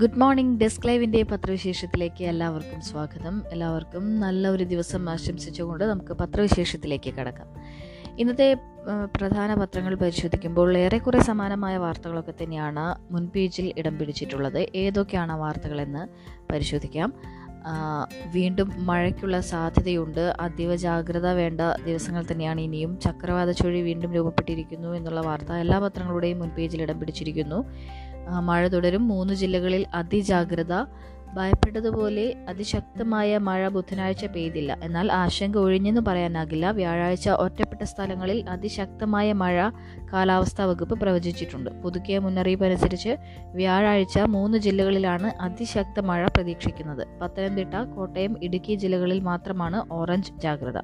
Good morning desk ലൈവിന്റെ പത്രവിശേഷത്തിലേക്ക് എല്ലാവർക്കും സ്വാഗതം. എല്ലാവർക്കും നല്ല ഒരു ദിവസം ആശംസിച്ചുകൊണ്ട് നമുക്ക് പത്രവിശേഷത്തിലേക്ക് കടക്കാം. ഇന്നത്തെ പ്രധാന പത്രങ്ങൾ പരിശോധിക്കുമ്പോൾ ഏറെക്കുറെ സമാനമായ വാർത്തകളൊക്കെ തന്നെയാണ് മുൻ പേജിൽ ഇടം പിടിച്ചിട്ടുള്ളത്. ഏതൊക്കെയാണ് വാർത്തകളെന്ന് പരിശോധിക്കാം. വീണ്ടും മഴയ്ക്കുള്ള സാധ്യതയുണ്ട്. അതീവ ജാഗ്രത വേണ്ട ദിവസങ്ങൾ തന്നെയാണ് ഇനിയും. ചക്രവാത ചുഴി വീണ്ടും രൂപപ്പെട്ടിരിക്കുന്നു എന്നുള്ള വാർത്ത എല്ലാ പത്രങ്ങളുടെയും മുൻ പേജിൽ ഇടം പിടിച്ചിരിക്കുന്നു. മഴ തുടരും. മൂന്ന് ജില്ലകളിൽ അതിജാഗ്രത. ഭയപ്പെട്ടതുപോലെ അതിശക്തമായ മഴ ബുധനാഴ്ച പെയ്തില്ല. എന്നാൽ ആശങ്ക ഒഴിഞ്ഞെന്ന് പറയാനാകില്ല. വ്യാഴാഴ്ച ഒറ്റപ്പെട്ട സ്ഥലങ്ങളിൽ അതിശക്തമായ മഴ കാലാവസ്ഥാ വകുപ്പ് പ്രവചിച്ചിട്ടുണ്ട്. പുതുക്കിയ മുന്നറിയിപ്പ് അനുസരിച്ച് വ്യാഴാഴ്ച മൂന്ന് ജില്ലകളിലാണ് അതിശക്ത മഴ പ്രതീക്ഷിക്കുന്നത്. പത്തനംതിട്ട കോട്ടയം ഇടുക്കി ജില്ലകളിൽ മാത്രമാണ് ഓറഞ്ച് ജാഗ്രത.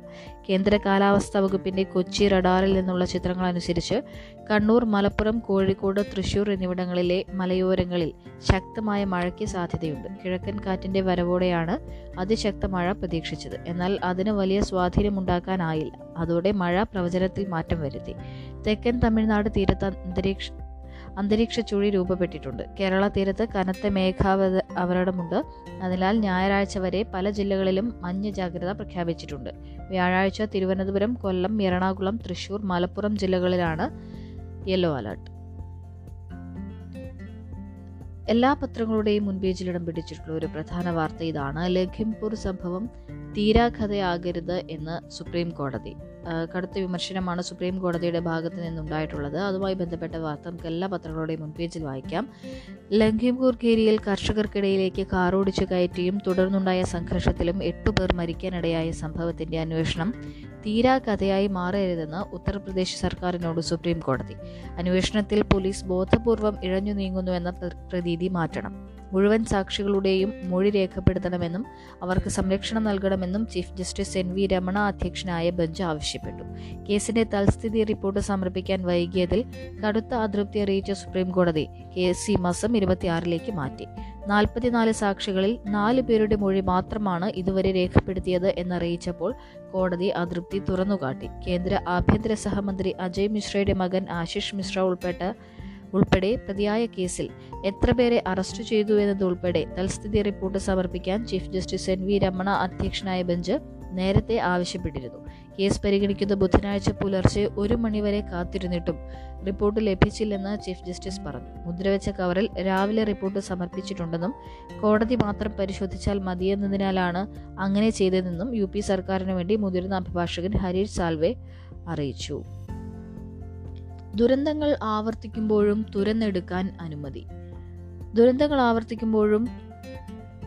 കേന്ദ്ര കാലാവസ്ഥാ വകുപ്പിന്റെ കൊച്ചി റഡാറിൽ നിന്നുള്ള ചിത്രങ്ങൾ അനുസരിച്ച് കണ്ണൂർ മലപ്പുറം കോഴിക്കോട് തൃശൂർ എന്നിവിടങ്ങളിലെ മലയോരങ്ങളിൽ ശക്തമായ മഴയ്ക്ക് സാധ്യതയുണ്ട്. കിഴക്കൻ കാറ്റിന്റെ വരവോടെയാണ് അതിശക്ത മഴ പ്രതീക്ഷിച്ചത്. എന്നാൽ അതിന് വലിയ സ്വാധീനമുണ്ടാക്കാനായില്ല അതോടെ മഴ പ്രവചനത്തിൽ മാറ്റം വരുത്തി. തെക്കൻ തമിഴ്നാട് തീരത്ത് അന്തരീക്ഷ അന്തരീക്ഷ ചുഴി രൂപപ്പെട്ടിട്ടുണ്ട്. കേരള തീരത്ത് കനത്ത മേഘാവത അവരടമുണ്ട് അതിനാൽ ഞായറാഴ്ച വരെ പല ജില്ലകളിലും മഞ്ഞ ജാഗ്രത പ്രഖ്യാപിച്ചിട്ടുണ്ട്. വ്യാഴാഴ്ച തിരുവനന്തപുരം കൊല്ലം എറണാകുളം തൃശൂർ മലപ്പുറം ജില്ലകളിലാണ് യെല്ലോ അലർട്ട്. എല്ലാ പത്രങ്ങളുടെയും മുൻപേജിൽ ഇടം പിടിച്ചിട്ടുള്ള ഒരു പ്രധാന വാർത്ത ഇതാണ്. ലഖിംപൂർ സംഭവം തീരാകഥയാകരുത് എന്ന് സുപ്രീം കോടതി കടുത്ത വിമർശനമാണ് സുപ്രീം കോടതിയുടെ ഭാഗത്ത് നിന്നുണ്ടായിട്ടുള്ളത്. അതുമായി ബന്ധപ്പെട്ട വാർത്ത നമുക്ക് എല്ലാ പത്രങ്ങളുടെയും മുൻപേജിൽ വായിക്കാം. ലഖിംപൂർ ഖേരിയിൽ കർഷകർക്കിടയിലേക്ക് കാറോടിച്ചു കയറ്റിയും തുടർന്നുണ്ടായ സംഘർഷത്തിലും എട്ടുപേർ മരിക്കാനിടയായ സംഭവത്തിന്റെ അന്വേഷണം തീരാ കഥയായി മാറരുതെന്ന് ഉത്തർപ്രദേശ് സർക്കാരിനോട് സുപ്രീം കോടതി. അന്വേഷണത്തിൽ പോലീസ് ബോധപൂർവം ഇഴഞ്ഞു നീങ്ങുന്നുവെന്ന പ്ര- പ്രതീതി മാറ്റണം. മുഴുവൻ സാക്ഷികളുടെയും മൊഴി രേഖപ്പെടുത്തണമെന്നും അവർക്ക് സംരക്ഷണം നൽകണമെന്നും chief justice N V Ramana അധ്യക്ഷനായ ബെഞ്ച് ആവശ്യപ്പെട്ടു. കേസിന്റെ തൽസ്ഥിതി റിപ്പോർട്ട് സമർപ്പിക്കാൻ വൈകിയതിൽ കടുത്ത അതൃപ്തി അറിയിച്ച സുപ്രീം കോടതി കേസ് ഈ മാസം ഇരുപത്തിയാറിലേക്ക് മാറ്റി. നാൽപ്പത്തിനാല് സാക്ഷികളിൽ നാല് പേരുടെ മൊഴി മാത്രമാണ് ഇതുവരെ രേഖപ്പെടുത്തിയത് എന്നറിയിച്ചപ്പോൾ കോടതി അതൃപ്തി തുറന്നുകാട്ടി. കേന്ദ്ര ആഭ്യന്തര സഹമന്ത്രി അജയ് മിശ്രയുടെ മകൻ ആശിഷ് മിശ്ര ഉൾപ്പെട്ട ഉൾപ്പെടെ പ്രതിയായ കേസിൽ എത്ര പേരെ അറസ്റ്റ് ചെയ്തു എന്നതുൾപ്പെടെ തൽസ്ഥിതി റിപ്പോർട്ട് സമർപ്പിക്കാൻ chief justice N V Ramana അധ്യക്ഷനായ ബെഞ്ച് നേരത്തെ ആവശ്യപ്പെട്ടിരുന്നു. കേസ് പരിഗണിക്കുന്ന ബുധനാഴ്ച പുലർച്ചെ ഒരു മണിവരെ കാത്തിരുന്നിട്ടും റിപ്പോർട്ട് ലഭിച്ചില്ലെന്ന് ചീഫ് ജസ്റ്റിസ് പറഞ്ഞു. മുദ്രവെച്ച കവറിൽ രാവിലെ റിപ്പോർട്ട് സമർപ്പിച്ചിട്ടുണ്ടെന്നും കോടതി മാത്രം പരിശോധിച്ചാൽ മതിയെന്നതിനാലാണ് അങ്ങനെ ചെയ്തതെന്നും യു സർക്കാരിന് വേണ്ടി മുതിർന്ന അഭിഭാഷകൻ ഹരീഷ് സാൽവെ അറിയിച്ചു. ദുരന്തങ്ങൾ ആവർത്തിക്കുമ്പോഴും തുരന്നെടുക്കാൻ അനുമതി. ദുരന്തങ്ങൾ ആവർത്തിക്കുമ്പോഴും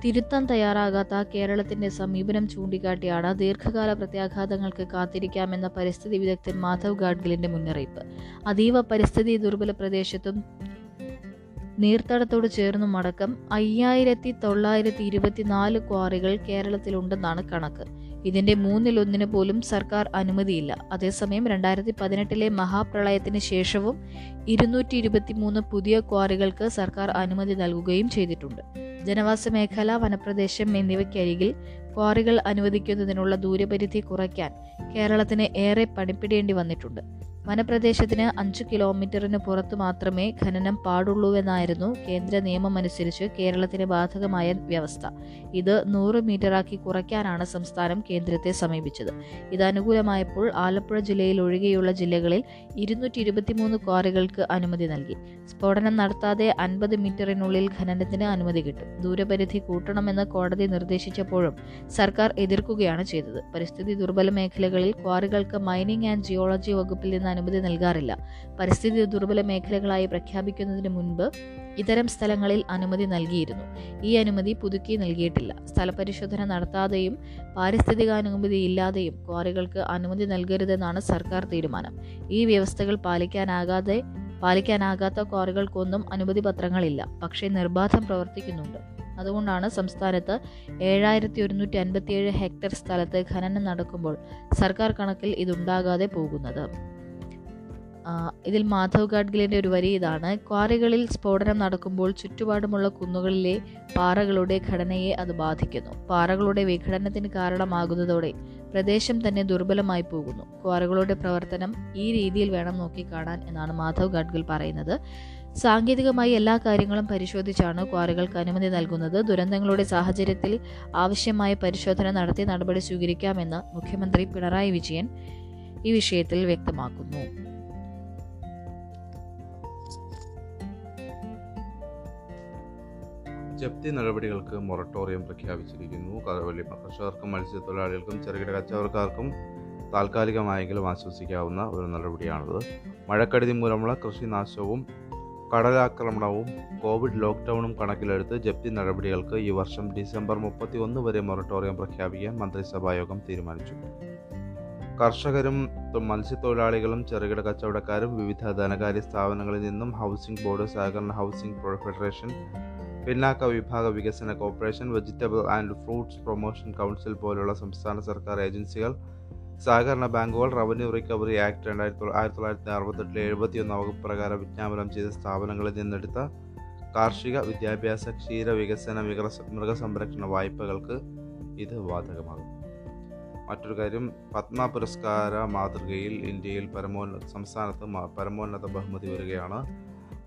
തിരുത്താൻ തയ്യാറാകാത്ത കേരളത്തിന്റെ സമീപനം ചൂണ്ടിക്കാട്ടിയാണ് ദീർഘകാല പ്രത്യാഘാതങ്ങൾക്ക് കാത്തിരിക്കാമെന്ന പരിസ്ഥിതി വിദഗ്ധൻ മാധവ് ഗാഡ്ഗിലിന്റെ മുന്നറിയിപ്പ്. അതീവ പരിസ്ഥിതി ദുർബല പ്രദേശത്തും നീർത്തടത്തോട് ചേർന്നും അടക്കം അയ്യായിരത്തി തൊള്ളായിരത്തി ഇരുപത്തിനാല് ക്വാറികൾ കേരളത്തിലുണ്ടെന്നാണ് കണക്ക്. ഇതിന്റെ മൂന്നിലൊന്നിന് പോലും സർക്കാർ അനുമതിയില്ല. അതേസമയം രണ്ടായിരത്തി പതിനെട്ടിലെ മഹാപ്രളയത്തിന് ശേഷവും ഇരുന്നൂറ്റി ഇരുപത്തിമൂന്ന് പുതിയ ക്വാറികൾക്ക് സർക്കാർ അനുമതി നൽകുകയും ചെയ്തിട്ടുണ്ട്. ജനവാസ മേഖല വനപ്രദേശം എന്നിവയ്ക്കരികിൽ ക്വാറികൾ അനുവദിക്കുന്നതിനുള്ള ദൂരപരിധി കുറയ്ക്കാൻ കേരളത്തിന് ഏറെ പണിപ്പെടേണ്ടി വന്നിട്ടുണ്ട്. വനപ്രദേശത്തിന് അഞ്ച് കിലോമീറ്ററിന് പുറത്ത് മാത്രമേ ഖനനം പാടുള്ളൂവെന്നായിരുന്നു കേന്ദ്ര നിയമമനുസരിച്ച് കേരളത്തിന് ബാധകമായ വ്യവസ്ഥ. ഇത് നൂറ് മീറ്ററാക്കി കുറയ്ക്കാനാണ് സംസ്ഥാനം കേന്ദ്രത്തെ സമീപിച്ചത്. ഇത് അനുകൂലമായപ്പോൾ ആലപ്പുഴ ജില്ലയിൽ ഒഴികെയുള്ള ജില്ലകളിൽ ഇരുന്നൂറ്റി ഇരുപത്തിമൂന്ന് ക്വാറികൾക്ക് അനുമതി നൽകി. സ്ഫോടനം നടത്താതെ അൻപത് മീറ്ററിനുള്ളിൽ ഖനനത്തിന് അനുമതി കിട്ടും. ദൂരപരിധി കൂട്ടണമെന്ന് കോടതി നിർദ്ദേശിച്ചപ്പോഴും സർക്കാർ എതിർക്കുകയാണ് ചെയ്തത്. പരിസ്ഥിതി ദുർബല മേഖലകളിൽ ക്വാറികൾക്ക് മൈനിങ് ആൻഡ് ജിയോളജി വകുപ്പിൽ നിന്ന് അനുമതി നൽകാറില്ല. പരിസ്ഥിതി ദുർബല മേഖലകളായി പ്രഖ്യാപിക്കുന്നതിന് മുൻപ് ഇത്തരം സ്ഥലങ്ങളിൽ അനുമതി നൽകിയിരുന്നു. ഈ അനുമതി പുതുക്കി നൽകിയിട്ടില്ല. സ്ഥലപരിശോധന നടത്താതെയും പാരിസ്ഥിതികാനുമതി ഇല്ലാതെയും ക്വാറികൾക്ക് അനുമതി നൽകരുതെന്നാണ് സർക്കാർ തീരുമാനം. ഈ വ്യവസ്ഥകൾ പാലിക്കാനാകാതെ പാലിക്കാനാകാത്ത ക്വാറികൾക്കൊന്നും അനുമതി പത്രങ്ങളില്ല. പക്ഷേ നിർബാധം പ്രവർത്തിക്കുന്നുണ്ട്. അതുകൊണ്ടാണ് സംസ്ഥാനത്ത് ഏഴായിരത്തി ഒരുന്നൂറ്റി അൻപത്തിയേഴ് ഹെക്ടർ സ്ഥലത്ത് ഖനനം നടക്കുമ്പോൾ സർക്കാർ കണക്കിൽ ഇതുണ്ടാകാതെ പോകുന്നത്. ഇതിൽ മാധവ് ഗാഡ്ഗിലിന്റെ ഒരു വരി ഇതാണ്. ക്വാറികളിൽ സ്ഫോടനം നടക്കുമ്പോൾ ചുറ്റുപാടുമുള്ള കുന്നുകളിലെ പാറകളുടെ ഘടനയെ അത് ബാധിക്കുന്നു. പാറകളുടെ വിഘടനത്തിന് കാരണമാകുന്നതോടെ പ്രദേശം തന്നെ ദുർബലമായി പോകുന്നു. ക്വാറികളുടെ പ്രവർത്തനം ഈ രീതിയിൽ വേണം നോക്കിക്കാണാൻ എന്നാണ് മാധവ് ഗാഡ്ഗിൽ പറയുന്നത്. സാങ്കേതികമായി എല്ലാ കാര്യങ്ങളും പരിശോധിച്ചാണ് ക്വാറികൾക്ക് അനുമതി നൽകുന്നത്. ദുരന്തങ്ങളുടെ സാഹചര്യത്തിൽ ആവശ്യമായ പരിശോധന നടത്തി നടപടി സ്വീകരിക്കാമെന്ന് മുഖ്യമന്ത്രി പിണറായി വിജയൻ ഈ വിഷയത്തിൽ വ്യക്തമാക്കുന്നു. ജപ്തി നടപടികൾക്ക് മൊറട്ടോറിയം പ്രഖ്യാപിച്ചിരിക്കുന്നു. കർഷകർക്കും മത്സ്യത്തൊഴിലാളികൾക്കും ചെറുകിട കച്ചവടക്കാർക്കും താൽക്കാലികമായെങ്കിലും ആശ്വസിക്കാവുന്ന ഒരു നടപടിയാണിത്. മഴക്കെടുതി മൂലമുള്ള കൃഷിനാശവും കടലാക്രമണവും കോവിഡ് ലോക്ക്ഡൗണും കണക്കിലെടുത്ത് ജപ്തി നടപടികൾക്ക് ഈ വർഷം ഡിസംബർ മുപ്പത്തി ഒന്ന് വരെ മൊറട്ടോറിയം പ്രഖ്യാപിക്കാൻ മന്ത്രിസഭായോഗം തീരുമാനിച്ചു. കർഷകരും മത്സ്യത്തൊഴിലാളികളും ചെറുകിട കച്ചവടക്കാരും വിവിധ ധനകാര്യ സ്ഥാപനങ്ങളിൽ നിന്നും ഹൗസിംഗ് ബോർഡ് സഹകരണ ഹൗസിംഗ് ഫെഡറേഷൻ പിന്നാക്ക വിഭാഗ വികസന corporation vegetable and fruits promotion council പോലുള്ള സംസ്ഥാന സർക്കാർ ഏജൻസികൾ സഹകരണ ബാങ്കുകൾ റവന്യൂ റിക്കവറി ആക്ട് രണ്ടായിരത്തി ആയിരത്തി തൊള്ളായിരത്തി അറുപത്തെട്ടിലെ എഴുപത്തിയൊന്ന് വകുപ്പ് പ്രകാരം വിജ്ഞാപനം ചെയ്ത സ്ഥാപനങ്ങളിൽ നിന്നെടുത്ത കാർഷിക വിദ്യാഭ്യാസ ക്ഷീര വികസന മൃഗസംരക്ഷണ വായ്പകൾക്ക് ഇത് ബാധകമാകും. മറ്റൊരു കാര്യം പത്മ പുരസ്കാര മാതൃകയിൽ ഇന്ത്യയിൽ പരമോന്നത സംസ്ഥാനത്ത് പരമോന്നത ബഹുമതി വരികയാണ്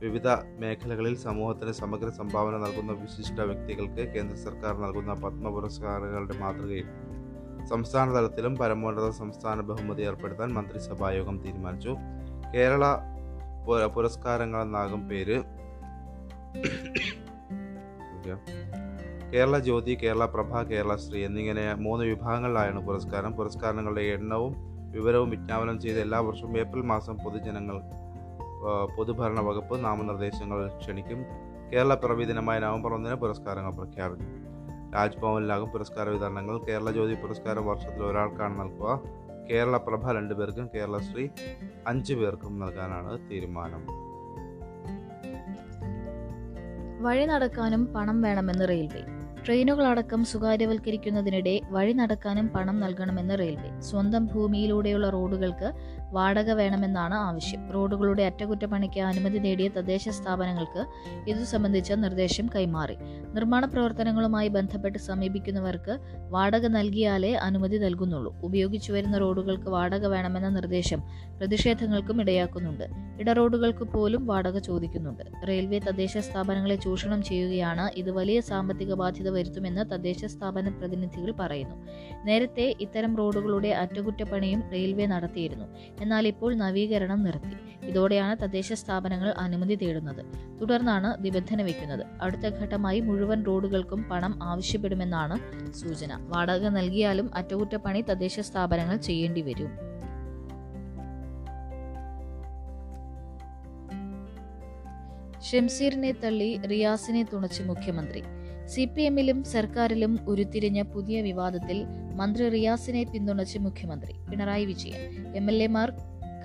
വിവിധ മേഖലകളിൽ സമൂഹത്തിന് സമഗ്ര സംഭാവന നൽകുന്ന വിശിഷ്ട വ്യക്തികൾക്ക് കേന്ദ്ര സർക്കാർ നൽകുന്ന പത്മ പുരസ്കാരങ്ങളുടെ മാതൃകയിൽ സംസ്ഥാന തലത്തിലും പരമോന്നത സംസ്ഥാന ബഹുമതി ഏർപ്പെടുത്താൻ മന്ത്രിസഭായോഗം തീരുമാനിച്ചു. കേരള പുരസ്കാരങ്ങളെന്നാകും പേര്. കേരള ജ്യോതി കേരള പ്രഭ കേരള ശ്രീ എന്നിങ്ങനെ മൂന്ന് വിഭാഗങ്ങളിലായാണ് പുരസ്കാരം. പുരസ്കാരങ്ങളുടെ എണ്ണവും വിവരവും വിജ്ഞാപനം ചെയ്ത് എല്ലാ വർഷവും ഏപ്രിൽ മാസം പൊതുജനങ്ങൾ പൊതുഭരണ വകുപ്പ് നാമനിർദ്ദേശങ്ങൾ ക്ഷണിക്കും. കേരള പിറവി ദിനമായ നവംബർ ഒന്നിന് പുരസ്കാരങ്ങൾ പ്രഖ്യാപിക്കും. രാജ്ഭവനിലാകും പുരസ്കാര വിതരണങ്ങൾ. കേരള ജ്യോതി പുരസ്കാരം വർഷത്തിൽ ഒരാൾക്കാണ് നൽകുക. കേരള പ്രഭ രണ്ടു പേർക്കും കേരളശ്രീ അഞ്ചു പേർക്കും നൽകാനാണ് തീരുമാനം. വഴി നടക്കാനും പണം വേണമെന്ന് റെയിൽവേ. ട്രെയിനുകളടക്കം സ്വകാര്യവൽക്കരിക്കുന്നതിനിടെ വഴി നടക്കാനും പണം നൽകണമെന്ന് റെയിൽവേ. സ്വന്തം ഭൂമിയിലൂടെയുള്ള റോഡുകൾക്ക് വാടക വേണമെന്നാണ് ആവശ്യം. റോഡുകളുടെ അറ്റകുറ്റപ്പണിക്ക് അനുമതി നേടിയ തദ്ദേശ സ്ഥാപനങ്ങൾക്ക് ഇതു സംബന്ധിച്ച നിർദ്ദേശം കൈമാറി. നിർമ്മാണ പ്രവർത്തനങ്ങളുമായി ബന്ധപ്പെട്ട് സമീപിക്കുന്നവർക്ക് വാടക നൽകിയാലേ അനുമതി നൽകുന്നുള്ളൂ. ഉപയോഗിച്ചു വരുന്ന റോഡുകൾക്ക് വാടക വേണമെന്ന നിർദ്ദേശം പ്രതിഷേധങ്ങൾക്കും ഇടയാക്കുന്നുണ്ട്. ഇടറോഡുകൾക്ക് പോലും വാടക ചോദിക്കുന്നുണ്ട്. റെയിൽവേ തദ്ദേശ സ്ഥാപനങ്ങളെ ചൂഷണം ചെയ്യുകയാണ് ഇത് വലിയ സാമ്പത്തിക ബാധ്യത വരുത്തുമെന്ന് തദ്ദേശ സ്ഥാപന പ്രതിനിധികൾ പറയുന്നു. നേരത്തെ ഇത്തരം റോഡുകളുടെ അറ്റകുറ്റപ്പണിയും റെയിൽവേ നടത്തിയിരുന്നു. എന്നാൽ ഇപ്പോൾ നവീകരണം നിർത്തി. ഇതോടെയാണ് തദ്ദേശ സ്ഥാപനങ്ങൾ അനുമതി തേടുന്നത്. തുടർന്നാണ് നിബന്ധന വയ്ക്കുന്നത്. അടുത്ത ഘട്ടമായി മുഴുവൻ റോഡുകൾക്കും പണം ആവശ്യപ്പെടുമെന്നാണ് സൂചന. വാടക നൽകിയാലും അറ്റകുറ്റപ്പണി തദ്ദേശ സ്ഥാപനങ്ങൾ ചെയ്യേണ്ടി വരും. ഷംസീറിനെ തള്ളി റിയാസിനെ തുണച്ച് മുഖ്യമന്ത്രി. സി പി എമ്മിലും സർക്കാരിലും ഉരുത്തിരിഞ്ഞ പുതിയ വിവാദത്തിൽ മന്ത്രി റിയാസിനെ പിന്തുണച്ച് മുഖ്യമന്ത്രി. പിണറായി വിജയൻ. എം എൽ എമാർ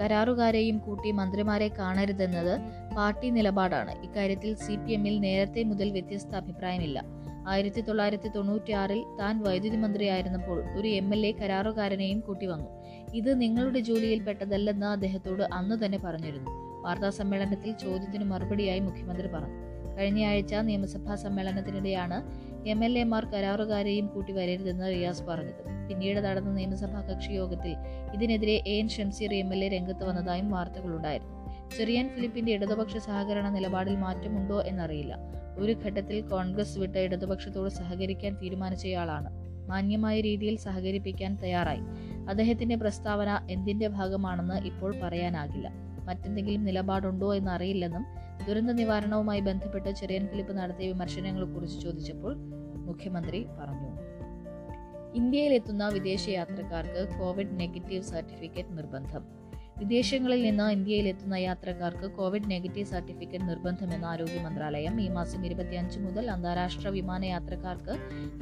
കരാറുകാരെയും കൂട്ടി മന്ത്രിമാരെ കാണരുതെന്നത് പാർട്ടി നിലപാടാണ്. ഇക്കാര്യത്തിൽ സി പി എമ്മിൽ നേരത്തെ മുതൽ വ്യത്യസ്ത അഭിപ്രായമില്ല. ആയിരത്തി തൊള്ളായിരത്തി തൊണ്ണൂറ്റിയാറിൽ താൻ വൈദ്യുതി മന്ത്രിയായിരുന്നപ്പോൾ ഒരു എം എൽ എ കരാറുകാരനെയും കൂട്ടി വന്നു. ഇത് നിങ്ങളുടെ ജോലിയിൽപ്പെട്ടതല്ലെന്ന് അദ്ദേഹത്തോട് അന്ന് തന്നെ പറഞ്ഞിരുന്നു. വാർത്താ സമ്മേളനത്തിൽ ചോദ്യത്തിന് മറുപടിയായി മുഖ്യമന്ത്രി പറഞ്ഞു. കഴിഞ്ഞയാഴ്ച നിയമസഭാ സമ്മേളനത്തിനിടെയാണ് എം എൽ എമാർ കരാറുകാരെയും കൂട്ടി വരരുതെന്ന് റിയാസ് പറഞ്ഞത്. പിന്നീട് നടന്ന നിയമസഭാ കക്ഷി യോഗത്തിൽ ഇതിനെതിരെ A N Shamseer M L A രംഗത്ത് വന്നതായും വാർത്തകളുണ്ടായിരുന്നു. ചെറിയാൻ ഫിലിപ്പിന്റെ ഇടതുപക്ഷ സഹകരണ നിലപാടിൽ മാറ്റമുണ്ടോ എന്നറിയില്ല. ഒരു ഘട്ടത്തിൽ കോൺഗ്രസ് വിട്ട ഇടതുപക്ഷത്തോട് സഹകരിക്കാൻ തീരുമാനിച്ചയാളാണ്. മാന്യമായ രീതിയിൽ സഹകരിപ്പിക്കാൻ തയ്യാറായി. അദ്ദേഹത്തിന്റെ പ്രസ്താവന എന്തിന്റെ ഭാഗമാണെന്ന് ഇപ്പോൾ പറയാനാകില്ല. മറ്റെന്തെങ്കിലും നിലപാടുണ്ടോ എന്ന് അറിയില്ലെന്നും ദുരന്ത നിവാരണവുമായി ബന്ധപ്പെട്ട് ചെറിയൻ ഫിലിപ്പ് നടത്തിയ വിമർശനങ്ങളെക്കുറിച്ച് ചോദിച്ചപ്പോൾ മുഖ്യമന്ത്രി പറഞ്ഞു. ഇന്ത്യയിലെത്തുന്ന വിദേശ യാത്രക്കാർക്ക് കോവിഡ് നെഗറ്റീവ് സർട്ടിഫിക്കറ്റ് നിർബന്ധം. വിദേശങ്ങളിൽ നിന്ന് ഇന്ത്യയിലെത്തുന്ന യാത്രക്കാർക്ക് കോവിഡ് നെഗറ്റീവ് സർട്ടിഫിക്കറ്റ് നിർബന്ധമെന്ന് ആരോഗ്യ മന്ത്രാലയം ഈ മാസം ഇരുപത്തിയഞ്ച് മുതൽ അന്താരാഷ്ട്ര വിമാനയാത്രക്കാർക്ക്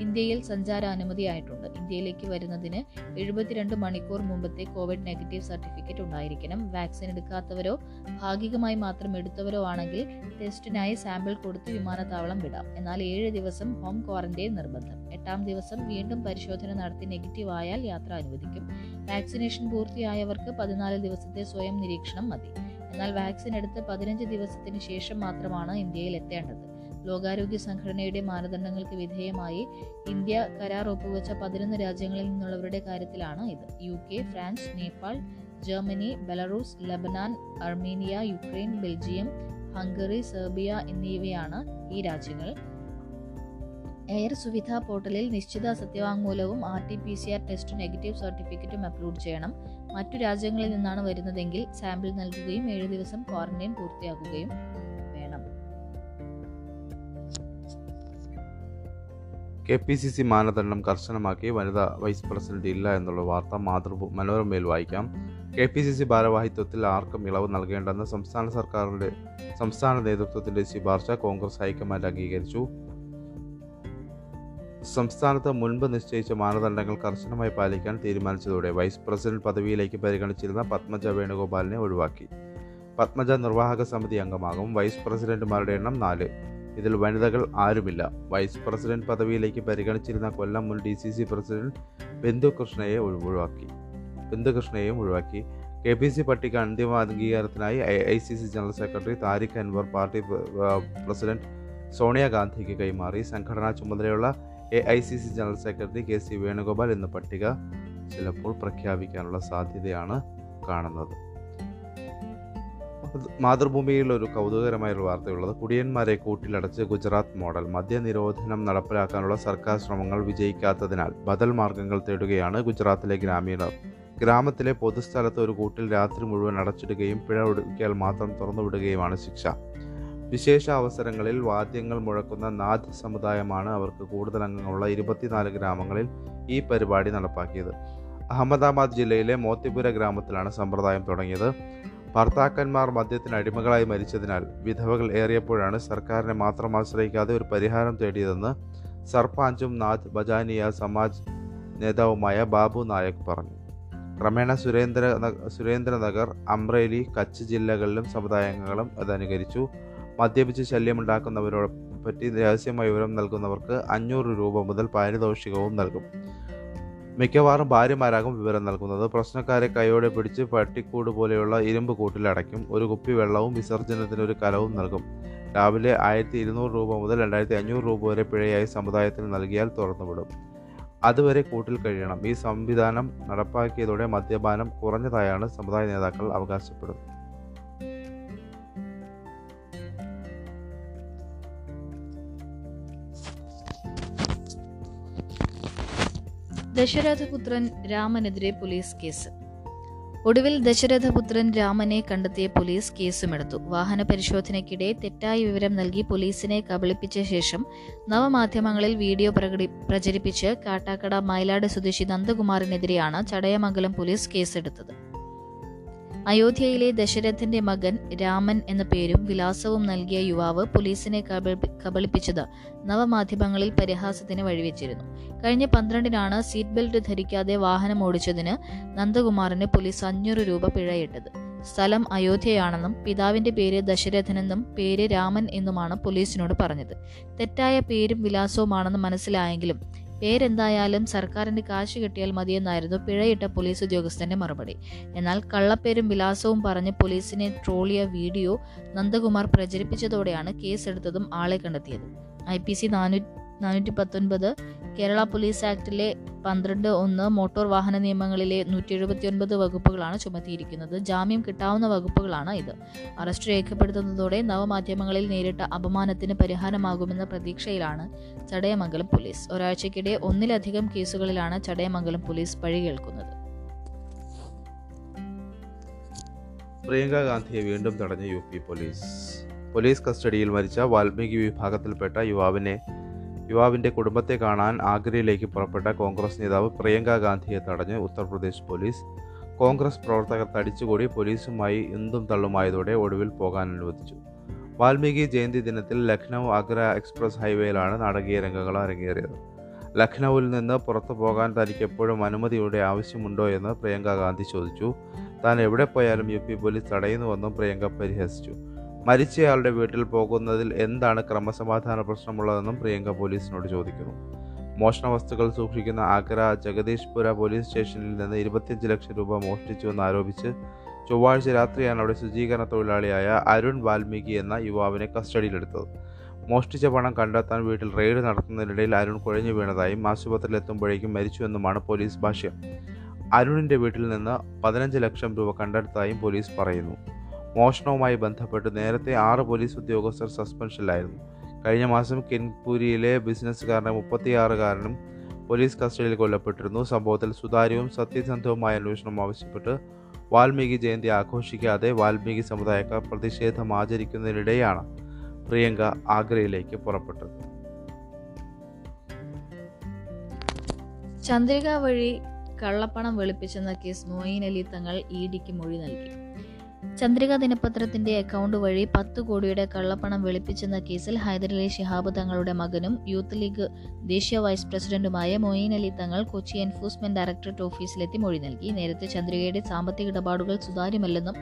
ഇന്ത്യയിൽ സഞ്ചാര അനുമതിയായിട്ടുണ്ട് ഇന്ത്യയിലേക്ക് വരുന്നതിന് എഴുപത്തിരണ്ട് മണിക്കൂർ മുമ്പത്തെ കോവിഡ് നെഗറ്റീവ് സർട്ടിഫിക്കറ്റ് ഉണ്ടായിരിക്കണം. വാക്സിൻ എടുക്കാത്തവരോ ഭാഗികമായി മാത്രം എടുത്തവരോ ആണെങ്കിൽ ടെസ്റ്റിനായി സാമ്പിൾ കൊടുത്ത് വിമാനത്താവളം വിടാം. എന്നാൽ ഏഴ് ദിവസം ഹോം ക്വാറന്റൈൻ നിർബന്ധം. എട്ടാം ദിവസം വീണ്ടും പരിശോധന നടത്തി നെഗറ്റീവ് ആയാൽ യാത്ര അനുവദിക്കും. വാക്സിനേഷൻ പൂർത്തിയായവർക്ക് പതിനാല് ദിവസത്തെ സ്വയം നിരീക്ഷണം മതി. എന്നാൽ വാക്സിൻ എടുത്ത് പതിനഞ്ച് ദിവസത്തിന് ശേഷം മാത്രമാണ് ഇന്ത്യയിൽ എത്തേണ്ടത്. ലോകാരോഗ്യ സംഘടനയുടെ മാനദണ്ഡങ്ങൾക്ക് വിധേയമായി ഇന്ത്യ കരാർ ഒപ്പുവെച്ച പതിനൊന്ന് രാജ്യങ്ങളിൽ നിന്നുള്ളവരുടെ കാര്യത്തിലാണ് ഇത്. U K France Nepal Germany Belarus Lebanon Armenia Ukraine Belgium Hungary Serbia എന്നിവയാണ് ഈ രാജ്യങ്ങൾ. എയർ സുവിധ പോർട്ടലിൽ നിശ്ചിത സത്യവാങ്മൂലവും R T P C R test negative സർട്ടിഫിക്കറ്റും അപ്ലോഡ് ചെയ്യണം. മറ്റു രാജ്യങ്ങളിൽ നിന്നാണ് വരുന്നതെങ്കിൽ സാമ്പിൾ നൽകുകയും ഏഴ് ദിവസം ക്വാറന്റൈൻ പൂർത്തിയാക്കുകയും വേണം. കെ പി സി സി മാനദണ്ഡം കർശനമാക്കി വനിതാ വൈസ് പ്രസിഡന്റ് ഇല്ല എന്നുള്ള വാർത്ത മാതൃഭൂ മനോരമയിൽ വായിക്കാം. കെ പി സി സി ഭാരവാഹിത്വത്തിൽ ആർക്കും ഇളവ് നൽകേണ്ടെന്ന് സംസ്ഥാന സർക്കാരിന്റെ സംസ്ഥാന നേതൃത്വത്തിന്റെ ശുപാർശ കോൺഗ്രസ് ഹൈക്കമാൻഡ് അംഗീകരിച്ചു. സംസ്ഥാനത്ത് മുൻപ് നിശ്ചയിച്ച മാനദണ്ഡങ്ങൾ കർശനമായി പാലിക്കാൻ തീരുമാനിച്ചതോടെ വൈസ് പ്രസിഡന്റ് പദവിയിലേക്ക് പരിഗണിച്ചിരുന്ന പത്മജ വേണുഗോപാലിനെ ഒഴിവാക്കി. പത്മജ നിർവാഹക സമിതി അംഗമാകും വൈസ് പ്രസിഡന്റുമാരുടെ എണ്ണം നാല്. ഇതിൽ വനിതകൾ ആരുമില്ല. വൈസ് പ്രസിഡന്റ് പദവിയിലേക്ക് പരിഗണിച്ചിരുന്ന കൊല്ലം മുൻ ഡി സി സി പ്രസിഡന്റ് ബിന്ദുകൃഷ്ണയെ ഒഴിവാക്കി. ബിന്ദുകൃഷ്ണയെയും ഒഴിവാക്കി. കെ പി സി പട്ടിക അന്തിമ അംഗീകാരത്തിനായി I I C C general secretary Tariq Anwar party president സോണിയാഗാന്ധിക്ക് കൈമാറി. സംഘടനാ ചുമതലയുള്ള A I C C general secretary K C Venugopal എന്ന പട്ടിക ചിലപ്പോൾ പ്രഖ്യാപിക്കാനുള്ള സാധ്യതയാണ് കാണുന്നത്. മാതൃഭൂമിയിൽ ഒരു കൗതുകകരമായൊരു വാർത്തയുള്ളത്. കുടിയന്മാരെ കൂട്ടിലടച്ച് ഗുജറാത്ത് മോഡൽ മദ്യനിരോധനം നടപ്പിലാക്കാനുള്ള സർക്കാർ ശ്രമങ്ങൾ വിജയിക്കാത്തതിനാൽ ബദൽ മാർഗങ്ങൾ തേടുകയാണ് ഗുജറാത്തിലെ ഗ്രാമീണർ. ഗ്രാമത്തിലെ പൊതുസ്ഥലത്ത് ഒരു കൂട്ടിൽ രാത്രി മുഴുവൻ അടച്ചിടുകയും പിഴ ഒടുക്കിയാൽ മാത്രം തുറന്നുവിടുകയുമാണ് ശിക്ഷ. വിശേഷ അവസരങ്ങളിൽ വാദ്യങ്ങൾ മുഴക്കുന്ന നാഥ് സമുദായമാണ് അവർക്ക് കൂടുതൽ അംഗങ്ങളുള്ള ഇരുപത്തിനാല് ഗ്രാമങ്ങളിൽ ഈ പരിപാടി നടപ്പാക്കിയത്. അഹമ്മദാബാദ് ജില്ലയിലെ മോത്തിപുര ഗ്രാമത്തിലാണ് സമ്പ്രദായം തുടങ്ങിയത്. ഭർത്താക്കന്മാർ മദ്യത്തിന് അടിമകളായി മരിച്ചതിനാൽ വിധവകൾ ഏറിയപ്പോഴാണ് സർക്കാരിനെ മാത്രം ആശ്രയിക്കാതെ ഒരു പരിഹാരം തേടിയതെന്ന് സർപഞ്ചും നാഥ് ബജാനിയ സമാജ് നേതാവുമായ ബാബു നായക് പറഞ്ഞു. ക്രമേണ സുരേന്ദ്ര സുരേന്ദ്രനഗർ അമ്രേലി കച്ച് ജില്ലകളിലും സമുദായങ്ങളും അതനുകരിച്ചു. മദ്യപിച്ച് ശല്യമുണ്ടാക്കുന്നവരോട് പറ്റി രഹസ്യമായ വിവരം നൽകുന്നവർക്ക് അഞ്ഞൂറ് രൂപ മുതൽ പാരിതോഷികവും നൽകും. മിക്കവാറും ഭാര്യമാരാകും വിവരം നൽകുന്നത്. പ്രശ്നക്കാരെ കൈയോടെ പിടിച്ച് പട്ടിക്കൂട് പോലെയുള്ള ഇരുമ്പ് കൂട്ടിലടയ്ക്കും ഒരു കുപ്പി വെള്ളവും വിസർജനത്തിന് ഒരു കലവും നൽകും. രാവിലെ ആയിരത്തി ഇരുന്നൂറ് രൂപ മുതൽ രണ്ടായിരത്തി അഞ്ഞൂറ് രൂപ വരെ പിഴയായി സമുദായത്തിന് നൽകിയാൽ തുറന്നുവിടും. അതുവരെ കൂട്ടിൽ കഴിയണം. ഈ സംവിധാനം നടപ്പാക്കിയതോടെ മദ്യപാനം കുറഞ്ഞതായാണ് സമുദായ നേതാക്കൾ അവകാശപ്പെടുന്നത്. ദശരഥപുത്രൻ രാമനെതിരെ പോലീസ് കേസ്. ഒടുവിൽ ദശരഥപുത്രൻ രാമനെ കണ്ടെത്തിയ പോലീസ് കേസുമെടുത്തു. വാഹന പരിശോധനയ്ക്കിടെ തെറ്റായ വിവരം നൽകി പോലീസിനെ കബളിപ്പിച്ച ശേഷം നവമാധ്യമങ്ങളിൽ വീഡിയോ പ്രകടി പ്രചരിപ്പിച്ച് കാട്ടാക്കട മയിലാട് സ്വദേശി നന്ദകുമാറിനെതിരെയാണ് ചടയമംഗലം പോലീസ് കേസെടുത്തത്. അയോധ്യയിലെ ദശരഥന്റെ മകൻ രാമൻ എന്ന പേരും വിലാസവും നൽകിയ യുവാവ് പോലീസിനെ കബളിപ്പിച്ചത് നവമാധ്യമങ്ങളിൽ പരിഹാസത്തിന് വഴിവെച്ചിരുന്നു. കഴിഞ്ഞ പന്ത്രണ്ടിനാണ് സീറ്റ് ബെൽറ്റ് ധരിക്കാതെ വാഹനം ഓടിച്ചതിന് നന്ദകുമാറിന് പോലീസ് അഞ്ഞൂറ് രൂപ പിഴയിട്ടത്. സ്ഥലം അയോധ്യയാണെന്നും പിതാവിന്റെ പേര് ദശരഥനെന്നും പേര് രാമൻ എന്നുമാണ് പോലീസിനോട് പറഞ്ഞത്. തെറ്റായ പേരും വിലാസവുമാണെന്ന് മനസ്സിലായെങ്കിലും പേരെന്തായാലും സർക്കാരിന്റെ കാശ് കിട്ടിയാൽ മതിയെന്നായിരുന്നു പിഴയിട്ട പോലീസ് ഉദ്യോഗസ്ഥന്റെ മറുപടി. എന്നാൽ കള്ളപ്പേരും വിലാസവും പറഞ്ഞ് പോലീസിനെ ട്രോളിയ വീഡിയോ നന്ദകുമാർ പ്രചരിപ്പിച്ചതോടെയാണ് കേസെടുത്തതും ആളെ കണ്ടെത്തിയത്. ഐ പി സി നാനൂറ്റി പത്തൊൻപത് കേരള പോലീസ് ആക്ടിലെ പന്ത്രണ്ട് ഒന്ന് മോട്ടോർ വാഹന നിയമങ്ങളിലെ നൂറ്റി എഴുപത്തി ഒൻപത് വകുപ്പുകളാണ് ചുമത്തിയിരിക്കുന്നത്. ജാമ്യം കിട്ടാവുന്ന വകുപ്പുകളാണ് ഇത്. അറസ്റ്റ് രേഖപ്പെടുത്തുന്നതോടെ നവമാധ്യമങ്ങളിൽ നേരിട്ട അപമാനത്തിന് പരിഹാരമാകുമെന്ന പ്രതീക്ഷയിലാണ് ചടയമംഗലം പോലീസ്. ഒരാഴ്ചക്കിടെ ഒന്നിലധികം കേസുകളിലാണ് ചടയമംഗലം പോലീസ് പഴി കേൾക്കുന്നത്. പ്രിയങ്ക ഗാന്ധിയെ വീണ്ടും തടഞ്ഞ യു പി പോലീസ്. പോലീസ് കസ്റ്റഡിയിൽ മരിച്ച വാൽമീകി വിഭാഗത്തിൽപ്പെട്ട യുവാവിനെ യുവാവിന്റെ കുടുംബത്തെ കാണാൻ ആഗ്രയിലേക്ക് പുറപ്പെട്ട കോൺഗ്രസ് നേതാവ് പ്രിയങ്ക ഗാന്ധിയെ തടഞ്ഞ് ഉത്തർപ്രദേശ് പോലീസ്. കോൺഗ്രസ് പ്രവർത്തകർ തടിച്ചുകൂടി പോലീസുമായി എന്തും തള്ളുമായതോടെ ഒടുവിൽ പോകാൻ അനുവദിച്ചു. വാൽമീകി ജയന്തി ദിനത്തിൽ ലക്നൗ ആഗ്ര എക്സ്പ്രസ് ഹൈവേയിലാണ് നാടകീയ രംഗങ്ങൾ അരങ്ങേറിയത്. ലഖ്നൌവിൽ നിന്ന് പുറത്തു പോകാൻ തനിക്ക് എപ്പോഴും അനുമതിയുടെ ആവശ്യമുണ്ടോ എന്ന് പ്രിയങ്ക ഗാന്ധി ചോദിച്ചു. താൻ എവിടെ പോയാലും യു പി പോലീസ് തടയുന്നുവെന്നും പ്രിയങ്ക പരിഹസിച്ചു. മരിച്ചയാളുടെ വീട്ടിൽ പോകുന്നതിൽ എന്താണ് ക്രമസമാധാന പ്രശ്നമുള്ളതെന്നും പ്രിയങ്ക പോലീസിനോട് ചോദിക്കുന്നു. മോഷണ വസ്തുക്കൾ സൂക്ഷിക്കുന്ന ആഗ്ര ജഗദീഷ്പുര പോലീസ് സ്റ്റേഷനിൽ നിന്ന് ഇരുപത്തിയഞ്ച് ലക്ഷം രൂപ മോഷ്ടിച്ചുവെന്ന് ആരോപിച്ച് ചൊവ്വാഴ്ച രാത്രിയാണ് അവിടെ ശുചീകരണ തൊഴിലാളിയായ അരുൺ വാൽമീകി എന്ന യുവാവിനെ കസ്റ്റഡിയിലെടുത്തത്. മോഷ്ടിച്ച പണം കണ്ടെത്താൻ വീട്ടിൽ റെയ്ഡ് നടത്തുന്നതിനിടയിൽ അരുൺ കുഴഞ്ഞു വീണതായും ആശുപത്രിയിൽ എത്തുമ്പോഴേക്കും മരിച്ചുവെന്നുമാണ് പോലീസ് ഭാഷ്യം. അരുണിന്റെ വീട്ടിൽ നിന്ന് പതിനഞ്ച് ലക്ഷം രൂപ കണ്ടെടുത്തതായും പോലീസ് പറയുന്നു. മോഷണവുമായി ബന്ധപ്പെട്ട് നേരത്തെ ആറ് പോലീസ് ഉദ്യോഗസ്ഥർ സസ്പെൻഷനിലായിരുന്നു. കഴിഞ്ഞ മാസം കെൻപൂരിയിലെ ബിസിനസ്സുകാരനെ മുപ്പത്തിയാറുകാരനും പോലീസ് കസ്റ്റഡിയിൽ കൊല്ലപ്പെട്ടിരുന്നു. സംഭവത്തിൽ സുതാര്യവും സത്യസന്ധവുമായ അന്വേഷണം ആവശ്യപ്പെട്ട് വാൽമീകി ജയന്തി ആഘോഷിക്കാതെ വാൽമീകി സമുദായക്കാർ പ്രതിഷേധം ആചരിക്കുന്നതിനിടെയാണ് പ്രിയങ്ക ആഗ്രയിലേക്ക് പുറപ്പെട്ടത്. ചന്ദ്രിക വഴി കള്ളപ്പണം വെളുപ്പിച്ചെന്ന കേസ് മോയിൻ അലി തങ്ങൾ ഇ ഡിക്ക് മൊഴി നൽകി. ചന്ദ്രിക ദിനപത്രത്തിന്റെ അക്കൗണ്ട് വഴി പത്ത് കോടിയുടെ കള്ളപ്പണം വെളുപ്പിച്ചെന്ന കേസിൽ ഹൈദരലി ശിഹാബ് തങ്ങളുടെ മകനും യൂത്ത് ലീഗ് ദേശീയ വൈസ് പ്രസിഡന്റുമായ മൊയ്ൻ അലി തങ്ങൾ കൊച്ചി എൻഫോഴ്സ്മെന്റ് ഡയറക്ടറേറ്റ് ഓഫീസിലെത്തി മൊഴി നൽകി. നേരത്തെ ചന്ദ്രികയുടെ സാമ്പത്തിക ഇടപാടുകൾ സുതാര്യമല്ലെന്നും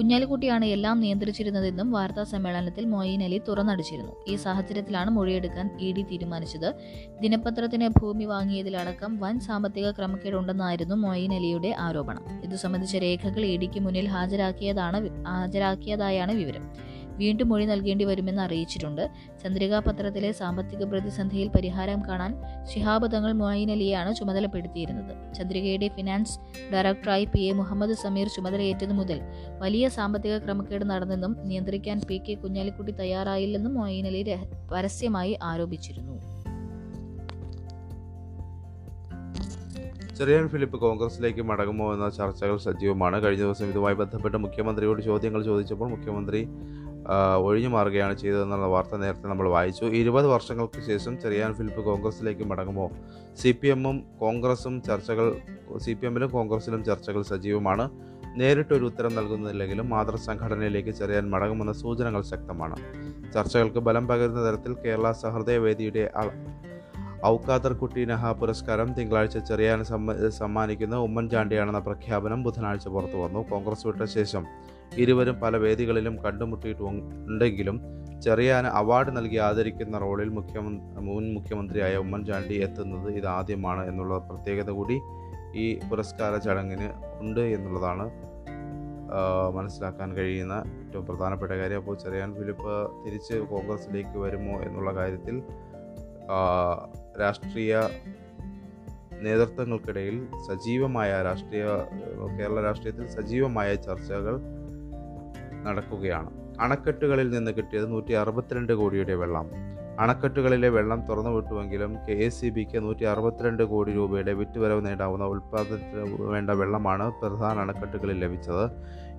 കുഞ്ഞാലിക്കുട്ടിയാണ് എല്ലാം നിയന്ത്രിച്ചിരുന്നതെന്നും വാർത്താ സമ്മേളനത്തിൽ മൊയ്ൻ അലി തുറന്നടിച്ചിരുന്നു. ഈ സാഹചര്യത്തിലാണ് മൊഴിയെടുക്കാൻ ഇ ഡി തീരുമാനിച്ചത്. ദിനപത്രത്തിന് ഭൂമി വാങ്ങിയതിലടക്കം വൻ സാമ്പത്തിക ക്രമക്കേടുണ്ടെന്നായിരുന്നു മൊയ്ൻ അലിയുടെ ആരോപണം. ഇതു സംബന്ധിച്ച രേഖകൾ ഇ ഡിക്ക് മുന്നിൽ ഹാജരാക്കിയതാണ് ഹാജരാക്കിയതായാണ് വിവരം. വീണ്ടും മൊഴി നൽകേണ്ടി വരുമെന്ന് അറിയിച്ചിട്ടുണ്ട്. ചന്ദ്രികാ പത്രത്തിലെ സാമ്പത്തിക പ്രതിസന്ധിയിൽ പരിഹാരം കാണാൻ ശിഹാബ് തങ്ങൾ മൊയിൻ അലിയാണ് ചുമതലപ്പെടുത്തിയിരുന്നത്. ചന്ദ്രികയുടെ ഫിനാൻസ് ഡയറക്ടറായി പി എ മുഹമ്മദ് സമീർ ചുമതലയേറ്റതു മുതൽ വലിയ സാമ്പത്തിക ക്രമക്കേട് നടന്നെന്നും നിയന്ത്രിക്കാൻ പി കെ കുഞ്ഞാലിക്കുട്ടി തയ്യാറായില്ലെന്നും മൊയിൻ അലി പരസ്യമായി ആരോപിച്ചിരുന്നു. ചെറിയാൻ ഫിലിപ്പ് കോൺഗ്രസിലേക്ക് മടങ്ങുമോ എന്ന ചർച്ചകൾ സജീവമാണ്. കഴിഞ്ഞ ദിവസം ഇതുമായി ബന്ധപ്പെട്ട് മുഖ്യമന്ത്രിയോട് ചോദ്യങ്ങൾ ചോദിച്ചപ്പോൾ മുഖ്യമന്ത്രി ഒഴിഞ്ഞു മാറുകയാണ് ചെയ്തതെന്നുള്ള വാർത്ത നേരത്തെ നമ്മൾ വായിച്ചു. ഇരുപത് വർഷങ്ങൾക്ക് ശേഷം ചെറിയാൻ ഫിലിപ്പ് കോൺഗ്രസിലേക്ക് മടങ്ങുമോ? സി പി എമ്മും കോൺഗ്രസും ചർച്ചകൾ സി പി എമ്മിലും കോൺഗ്രസിലും ചർച്ചകൾ സജീവമാണ്. നേരിട്ടൊരു ഉത്തരം നൽകുന്നില്ലെങ്കിലും മാതൃസംഘടനയിലേക്ക് ചെറിയാൻ മടങ്ങുമെന്ന സൂചനകൾ ശക്തമാണ്. ചർച്ചകൾക്ക് ബലം പകരുന്ന തരത്തിൽ കേരള സഹൃദയവേദിയുടെ വേദിയുടെ ഔക്കാദർ കുട്ടി നഹ പുരസ്കാരം തിങ്കളാഴ്ച ചെറിയാൻ സമ്മ സമ്മാനിക്കുന്ന ഉമ്മൻചാണ്ടിയാണെന്ന പ്രഖ്യാപനം ബുധനാഴ്ച പുറത്തു വന്നു കോൺഗ്രസ് വിട്ട ശേഷം ഇരുവരും പല വേദികളിലും കണ്ടുമുട്ടിയിട്ടുണ്ടെങ്കിലും ചെറിയാന് അവാർഡ് നൽകി ആദരിക്കുന്ന റോളിൽ മുഖ്യമന്ത്രി മുൻ മുഖ്യമന്ത്രിയായ ഉമ്മൻചാണ്ടി എത്തുന്നത് ഇതാദ്യമാണ് എന്നുള്ള പ്രത്യേകത കൂടി ഈ പുരസ്കാര ചടങ്ങിന് ഉണ്ട് എന്നുള്ളതാണ് മനസ്സിലാക്കാൻ കഴിയുന്ന ഏറ്റവും പ്രധാനപ്പെട്ട കാര്യം. അപ്പോൾ ചെറിയാൻ ഫിലിപ്പ് തിരിച്ച് കോൺഗ്രസിലേക്ക് വരുമോ എന്നുള്ള കാര്യത്തിൽ രാഷ്ട്രീയ നേതൃത്വങ്ങൾക്കിടയിൽ സജീവമായ രാഷ്ട്രീയ കേരള രാഷ്ട്രീയത്തിൽ സജീവമായ ചർച്ചകൾ നടക്കുകയാണ്. അണക്കെട്ടുകളിൽ നിന്ന് കിട്ടിയത് നൂറ്റി അറുപത്തിരണ്ട് കോടിയുടെ വെള്ളം. അണക്കെട്ടുകളിലെ വെള്ളം തുറന്നു വിട്ടുവെങ്കിലും കെ എസ് സി ബിക്ക് നൂറ്റി അറുപത്തിരണ്ട് കോടി രൂപയുടെ വിറ്റുവരവ് നേടാവുന്ന ഉൽപ്പാദനത്തിന് വേണ്ട വെള്ളമാണ് പ്രധാന അണക്കെട്ടുകളിൽ ലഭിച്ചത്.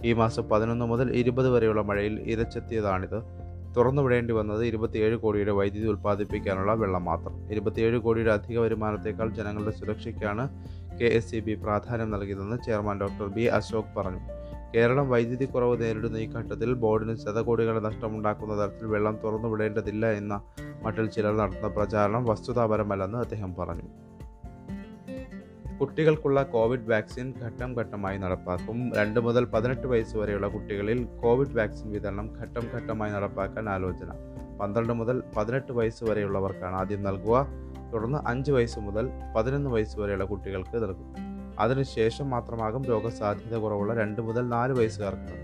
ഈ മാസം പതിനൊന്ന് മുതൽ ഇരുപത് വരെയുള്ള മഴയിൽ ഇരച്ചെത്തിയതാണിത്. തുറന്നുവിടേണ്ടി വന്നത് ഇരുപത്തിയേഴ് കോടിയുടെ വൈദ്യുതി ഉൽപ്പാദിപ്പിക്കാനുള്ള വെള്ളം മാത്രം. ഇരുപത്തിയേഴ് കോടിയുടെ അധിക വരുമാനത്തേക്കാൾ ജനങ്ങളുടെ സുരക്ഷയ്ക്കാണ് കെ എസ് സി ബി പ്രാധാന്യം നൽകിയതെന്ന് ചെയർമാൻ ഡോക്ടർ ബി അശോക് പറഞ്ഞു. കേരളം വൈദ്യുതി കുറവ് നേരിടുന്ന ഈ ഘട്ടത്തിൽ ബോർഡിന് ശതകോടികളുടെ നഷ്ടമുണ്ടാക്കുന്ന തരത്തിൽ വെള്ളം തുറന്നുവിടേണ്ടതില്ല എന്ന മട്ടിൽ ചിലർ നടത്തുന്ന പ്രചാരണം വസ്തുതാപരമല്ലെന്ന് അദ്ദേഹം പറഞ്ഞു. കുട്ടികൾക്കുള്ള കോവിഡ് വാക്സിൻ ഘട്ടം ഘട്ടമായി നടപ്പാക്കും. രണ്ട് മുതൽ പതിനെട്ട് വയസ്സ് വരെയുള്ള കുട്ടികളിൽ കോവിഡ് വാക്സിൻ വിതരണം ഘട്ടം ഘട്ടമായി നടപ്പാക്കാൻ ആലോചന. പന്ത്രണ്ട് മുതൽ പതിനെട്ട് വയസ്സ് വരെയുള്ളവർക്കാണ് ആദ്യം നൽകുക. തുടർന്ന് അഞ്ച് വയസ്സ് മുതൽ പതിനൊന്ന് വയസ്സ് വരെയുള്ള കുട്ടികൾക്ക് നൽകും. അതിനുശേഷം മാത്രമാകും രോഗസാധ്യത കുറവുള്ള രണ്ട് മുതൽ നാല് വയസ്സുകാർക്ക്.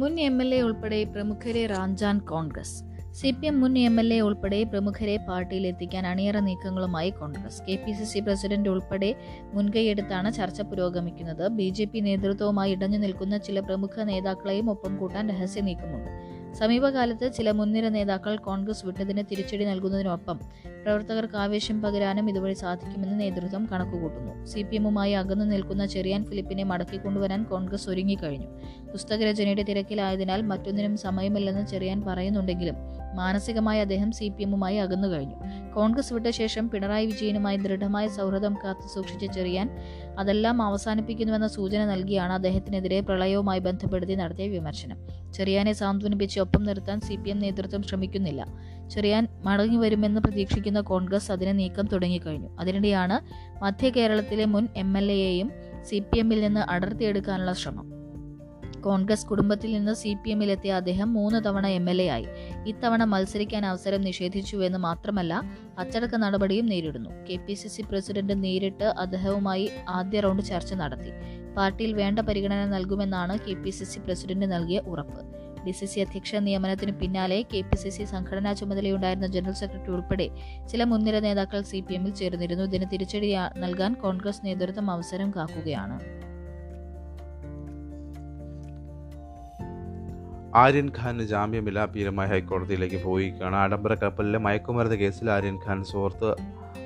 മുൻ എം എൽ എ ഉൾപ്പെടെ പ്രമുഖരെ റാഞ്ചാൻ കോൺഗ്രസ് സി പി എം മുൻ എം എൽ എ ഉൾപ്പെടെ പ്രമുഖരെ പാർട്ടിയിൽ എത്തിക്കാൻ അണിയറ നീക്കങ്ങളുമായി Congress K P C C president ഉൾപ്പെടെ മുൻകൈയെടുത്താണ് ചർച്ച പുരോഗമിക്കുന്നത്. ബി ജെ പി നേതൃത്വവുമായി ഇടഞ്ഞു നിൽക്കുന്ന ചില പ്രമുഖ നേതാക്കളെയും ഒപ്പം കൂട്ടാൻ രഹസ്യ നീക്കമുണ്ട്. സമീപകാലത്ത് ചില മുൻനിര നേതാക്കൾ കോൺഗ്രസ് വിട്ടതിന് തിരിച്ചടി നൽകുന്നതിനൊപ്പം പ്രവർത്തകർക്ക് ആവേശം പകരാനും ഇതുവഴി സാധിക്കുമെന്ന് നേതൃത്വം കണക്കുകൂട്ടുന്നു. സി പി എമ്മുമായി അകന്നു നിൽക്കുന്ന ചെറിയാൻ ഫിലിപ്പിനെ മടക്കിക്കൊണ്ടുവരാൻ കോൺഗ്രസ് ഒരുങ്ങിക്കഴിഞ്ഞു. പുസ്തകരചനയുടെ തിരക്കിലായതിനാൽ മറ്റൊന്നിനും സമയമില്ലെന്ന് ചെറിയാൻ പറയുന്നുണ്ടെങ്കിലും മാനസികമായി അദ്ദേഹം സി പി എമ്മുമായി അകന്നു കഴിഞ്ഞു. കോൺഗ്രസ് വിട്ട ശേഷം പിണറായി വിജയനുമായി ദൃഢമായ സൗഹൃദം കാത്തു സൂക്ഷിച്ച ചെറിയാൻ അതെല്ലാം അവസാനിപ്പിക്കുന്നുവെന്ന സൂചന നൽകിയാണ് അദ്ദേഹത്തിനെതിരെ പ്രളയവുമായി ബന്ധപ്പെടുത്തി നടത്തിയ വിമർശനം. ചെറിയാനെ സാന്ത്വനിപ്പിച്ച് ഒപ്പം നിർത്താൻ സി പി എം നേതൃത്വം ശ്രമിക്കുന്നില്ല. ചെറിയാൻ മടങ്ങി വരുമെന്ന് പ്രതീക്ഷിക്കുന്ന കോൺഗ്രസ് അതിനെ നീക്കം തുടങ്ങിക്കഴിഞ്ഞു. അതിനിടെയാണ് മധ്യ കേരളത്തിലെ മുൻ എം എൽ എയെയും സി പി എമ്മിൽ നിന്ന് അടർത്തിയെടുക്കാനുള്ള ശ്രമം. കോൺഗ്രസ് കുടുംബത്തിൽ നിന്ന് സി പി എമ്മിലെത്തിയ അദ്ദേഹം മൂന്ന് തവണ എം എൽ എ ആയി. ഇത്തവണ മത്സരിക്കാൻ അവസരം നിഷേധിച്ചുവെന്ന് മാത്രമല്ല അച്ചടക്ക നടപടിയും നേരിടുന്നു. K P C C president നേരിട്ട് അദ്ദേഹവുമായി ആദ്യ റൗണ്ട് ചർച്ച നടത്തി. പാർട്ടിയിൽ വേണ്ട പരിഗണന നൽകുമെന്നാണ് K P C C president നൽകിയ ഉറപ്പ്. ഡി സി സി അധ്യക്ഷ നിയമനത്തിന് പിന്നാലെ കെ പി സി സി സംഘടനാ ചുമതലയുണ്ടായിരുന്ന ജനറൽ സെക്രട്ടറി ഉൾപ്പെടെ ചില മുൻനിര നേതാക്കൾ സി പി എമ്മിൽ ചേർന്നിരുന്നു. ഇതിന് തിരിച്ചടി നൽകാൻ കോൺഗ്രസ് നേതൃത്വം അവസരം കാക്കുകയാണ്. ആര്യൻ ഖാന് ജാമ്യമില്ല അപ്പീലുമായി ഹൈക്കോടതിയിലേക്ക് പോയിരിക്കുകയാണ്. ആഡംബര കപ്പലിലെ മയക്കുമരുന്ന് കേസിൽ ആര്യൻ ഖാൻ സുഹൃത്ത്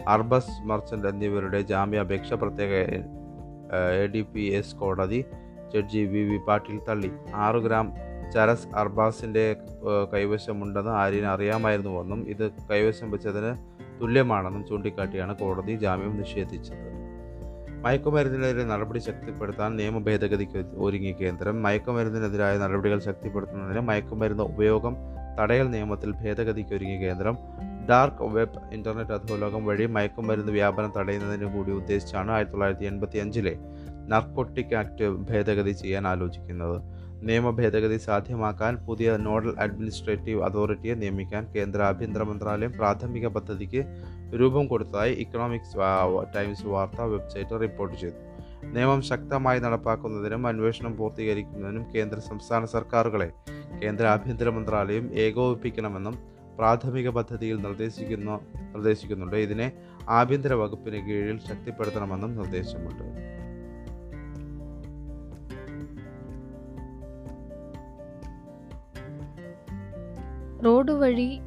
അർബസ് മർച്ചന്റ് എന്നിവരുടെ ജാമ്യാപേക്ഷ പ്രത്യേക എ ഡി പി എസ് കോടതി ജഡ്ജി വി വി പാട്ടീൽ തള്ളി. ആറു ഗ്രാം ചരസ് അർബാസിന്റെ കൈവശമുണ്ടെന്ന് ആര്യന് അറിയാമായിരുന്നുവെന്നും ഇത് കൈവശം വെച്ചതിന് തുല്യമാണെന്നും ചൂണ്ടിക്കാട്ടിയാണ് കോടതി ജാമ്യം നിഷേധിച്ചത്. മയക്കുമരുന്നിനെതിരെ നടപടി ശക്തിപ്പെടുത്താൻ നിയമ ഭേദഗതിക്ക് ഒരുങ്ങി കേന്ദ്രം മയക്കുമരുന്നിനെതിരായ നടപടികൾ ശക്തിപ്പെടുത്തുന്നതിന് മയക്കുമരുന്ന് ഉപയോഗം തടയൽ നിയമത്തിൽ ഭേദഗതിക്ക് ഒരുങ്ങി കേന്ദ്രം ഡാർക്ക് വെബ് ഇന്റർനെറ്റ് അധോലോകം വഴി മയക്കുമരുന്ന് വ്യാപനം തടയുന്നതിന് കൂടി ഉദ്ദേശിച്ചാണ് ആയിരത്തി തൊള്ളായിരത്തി എൺപത്തി അഞ്ചിലെ നർക്കോട്ടിക് ആക്ട് ഭേദഗതി ചെയ്യാൻ ആലോചിക്കുന്നത്. നിയമ ഭേദഗതി സാധ്യമാക്കാൻ പുതിയ നോഡൽ അഡ്മിനിസ്ട്രേറ്റീവ് അതോറിറ്റിയെ നിയമിക്കാൻ കേന്ദ്ര ആഭ്യന്തര മന്ത്രാലയം പ്രാഥമിക പദ്ധതിക്ക് രൂപം കൊടുത്തതായി ഇക്കണോമിക്സ് ടൈംസ് വാർത്താ വെബ്സൈറ്റ് റിപ്പോർട്ട് ചെയ്തു. നിയമം ശക്തമായി നടപ്പാക്കുന്നതിനും അന്വേഷണം പൂർത്തീകരിക്കുന്നതിനും കേന്ദ്ര സംസ്ഥാന സർക്കാരുകളെ കേന്ദ്ര ആഭ്യന്തര മന്ത്രാലയം ഏകോപിപ്പിക്കണമെന്നും പ്രാഥമിക പദ്ധതിയിൽ നിർദ്ദേശിക്കുന്നു നിർദ്ദേശിക്കുന്നുണ്ട്. ഇതിനെ ആഭ്യന്തര വകുപ്പിന് കീഴിൽ ശക്തിപ്പെടുത്തണമെന്നും നിർദ്ദേശമുണ്ട്. റോഡ് വഴി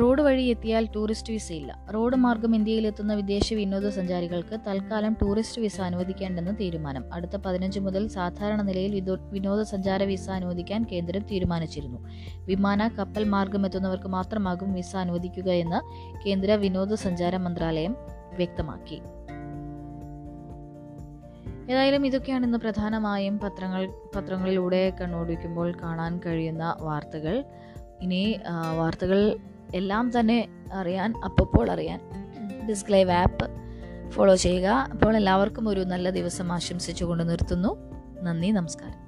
റോഡ് വഴി എത്തിയാൽ ടൂറിസ്റ്റ് വിസ ഇല്ല. റോഡ് മാർഗം ഇന്ത്യയിലെത്തുന്ന വിദേശ വിനോദസഞ്ചാരികൾക്ക് തൽക്കാലം ടൂറിസ്റ്റ് വിസ അനുവദിക്കേണ്ടെന്ന് തീരുമാനം. അടുത്ത പതിനഞ്ച് മുതൽ സാധാരണ നിലയിൽ വിനോദസഞ്ചാര വിസ അനുവദിക്കാൻ കേന്ദ്രം തീരുമാനിച്ചിരുന്നു. വിമാന കപ്പൽ മാർഗം എത്തുന്നവർക്ക് മാത്രമാകും വിസ അനുവദിക്കുക എന്ന് കേന്ദ്ര വിനോദസഞ്ചാര മന്ത്രാലയം വ്യക്തമാക്കി. ഏതായാലും ഇതൊക്കെയാണ് ഇന്ന് പ്രധാനമായും പത്രങ്ങൾ പത്രങ്ങളിലൂടെ കണ്ണോടിക്കുമ്പോൾ കാണാൻ കഴിയുന്ന വാർത്തകൾ. ഇനി വാർത്തകൾ എല്ലാം തന്നെ അറിയാൻ അപ്പോൾ അറിയാൻ ഡിസ്ക്ലൈവ് ആപ്പ് ഫോളോ ചെയ്യുക. അപ്പോൾ എല്ലാവർക്കും ഒരു നല്ല ദിവസം ആശംസിച്ചുകൊണ്ട് നിർത്തുന്നു. നന്ദി നമസ്കാരം.